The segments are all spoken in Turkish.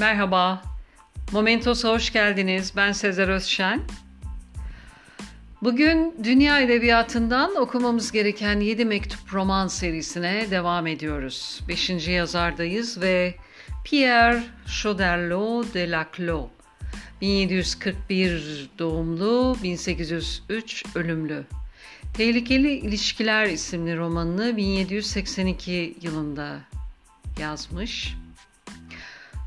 Merhaba, Momentos'a hoş geldiniz. Ben Sezer Özşen. Bugün dünya edebiyatından okumamız gereken 7 mektup roman serisine devam ediyoruz. Beşinci yazardayız ve Pierre Choderlos de Laclos, 1741 doğumlu, 1803 ölümlü. Tehlikeli İlişkiler isimli romanını 1782 yılında yazmış.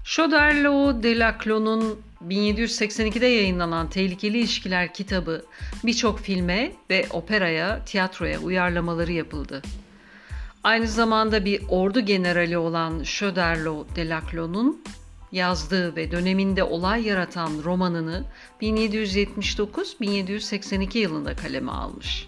Choderlos de Laclos'un 1782'de yayınlanan Tehlikeli İlişkiler kitabı birçok filme ve operaya, tiyatroya uyarlamaları yapıldı. Aynı zamanda bir ordu generali olan Choderlos de Laclos'un yazdığı ve döneminde olay yaratan romanını 1779-1782 yılında kaleme almış.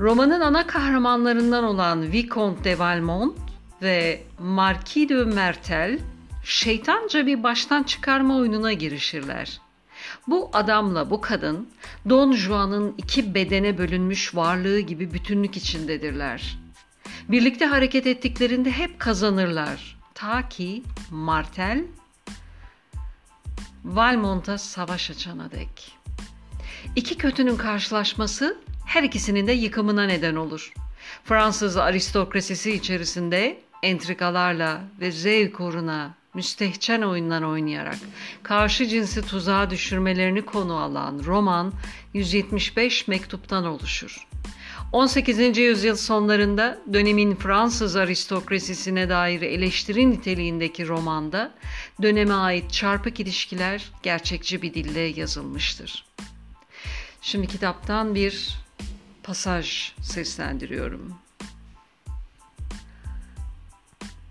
Romanın ana kahramanlarından olan Vicomte de Valmont ve Marquis de Mertel şeytanca bir baştan çıkarma oyununa girişirler. Bu adamla bu kadın Don Juan'ın iki bedene bölünmüş varlığı gibi bütünlük içindedirler. Birlikte hareket ettiklerinde hep kazanırlar. Ta ki Martel Valmont'a savaş açana dek. İki kötünün karşılaşması her ikisinin de yıkımına neden olur. Fransız aristokrasisi içerisinde entrikalarla ve zevk uğruna müstehcen oyunlar oynayarak karşı cinsi tuzağa düşürmelerini konu alan roman 175 mektuptan oluşur. 18. yüzyıl sonlarında dönemin Fransız aristokrasisine dair eleştiri niteliğindeki romanda döneme ait çarpık ilişkiler gerçekçi bir dille yazılmıştır. Şimdi kitaptan bir pasaj seslendiriyorum.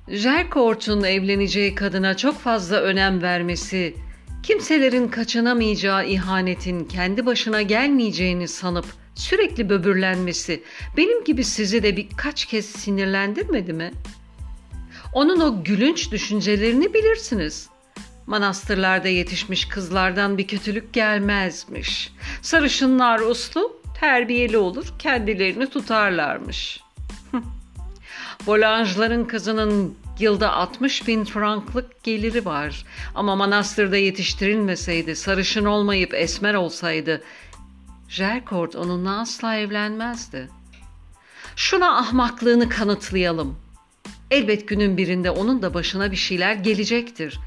Jerkort'un evleneceği kadına çok fazla önem vermesi, kimselerin kaçınamayacağı ihanetin kendi başına gelmeyeceğini sanıp sürekli böbürlenmesi benim gibi sizi de birkaç kez sinirlendirmedi mi? Onun o gülünç düşüncelerini bilirsiniz. Manastırlarda yetişmiş kızlardan bir kötülük gelmezmiş. Sarışınlar uslu, terbiyeli olur, kendilerini tutarlarmış. Volanjların kızının yılda 60 bin franklık geliri var. Ama manastırda yetiştirilmeseydi, sarışın olmayıp esmer olsaydı, Jerkort onunla asla evlenmezdi. Şuna ahmaklığını kanıtlayalım. Elbet günün birinde onun da başına bir şeyler gelecektir.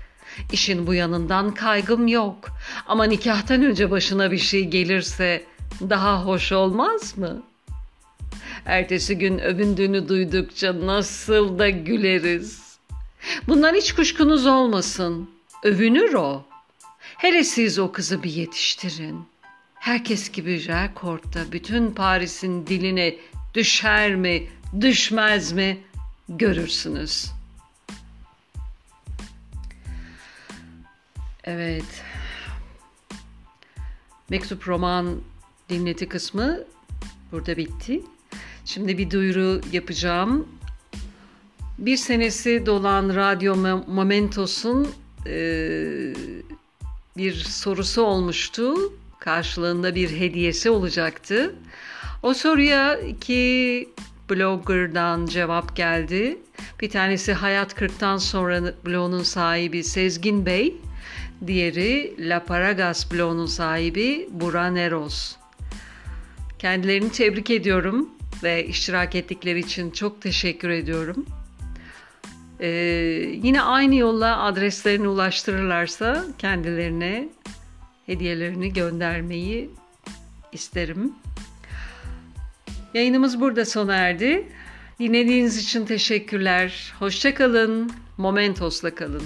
İşin bu yanından kaygım yok. Ama nikahtan önce başına bir şey gelirse daha hoş olmaz mı? Ertesi gün övündüğünü duydukça nasıl da güleriz. Bundan hiç kuşkunuz olmasın. Övünür o. Hele siz o kızı bir yetiştirin. Herkes gibi Jacquard'da bütün Paris'in diline düşer mi, düşmez mi görürsünüz. Evet. Mektup roman dinleti kısmı burada bitti. Şimdi bir duyuru yapacağım. Bir senesi dolan Radyo Momentos'un e, bir sorusu olmuştu. Karşılığında bir hediyesi olacaktı. O soruya iki blogger'dan cevap geldi. Bir tanesi Hayat 40'tan sonra blogunun sahibi Sezgin Bey. Diğeri La Paragas blogunun sahibi Buran Eros. Kendilerini tebrik ediyorum ve iştirak ettikleri için çok teşekkür ediyorum. Ee, yine aynı yolla adreslerini ulaştırırlarsa kendilerine hediyelerini göndermeyi isterim. Yayınımız burada sona erdi. Dinlediğiniz için teşekkürler. Hoşçakalın. Momentos'la kalın.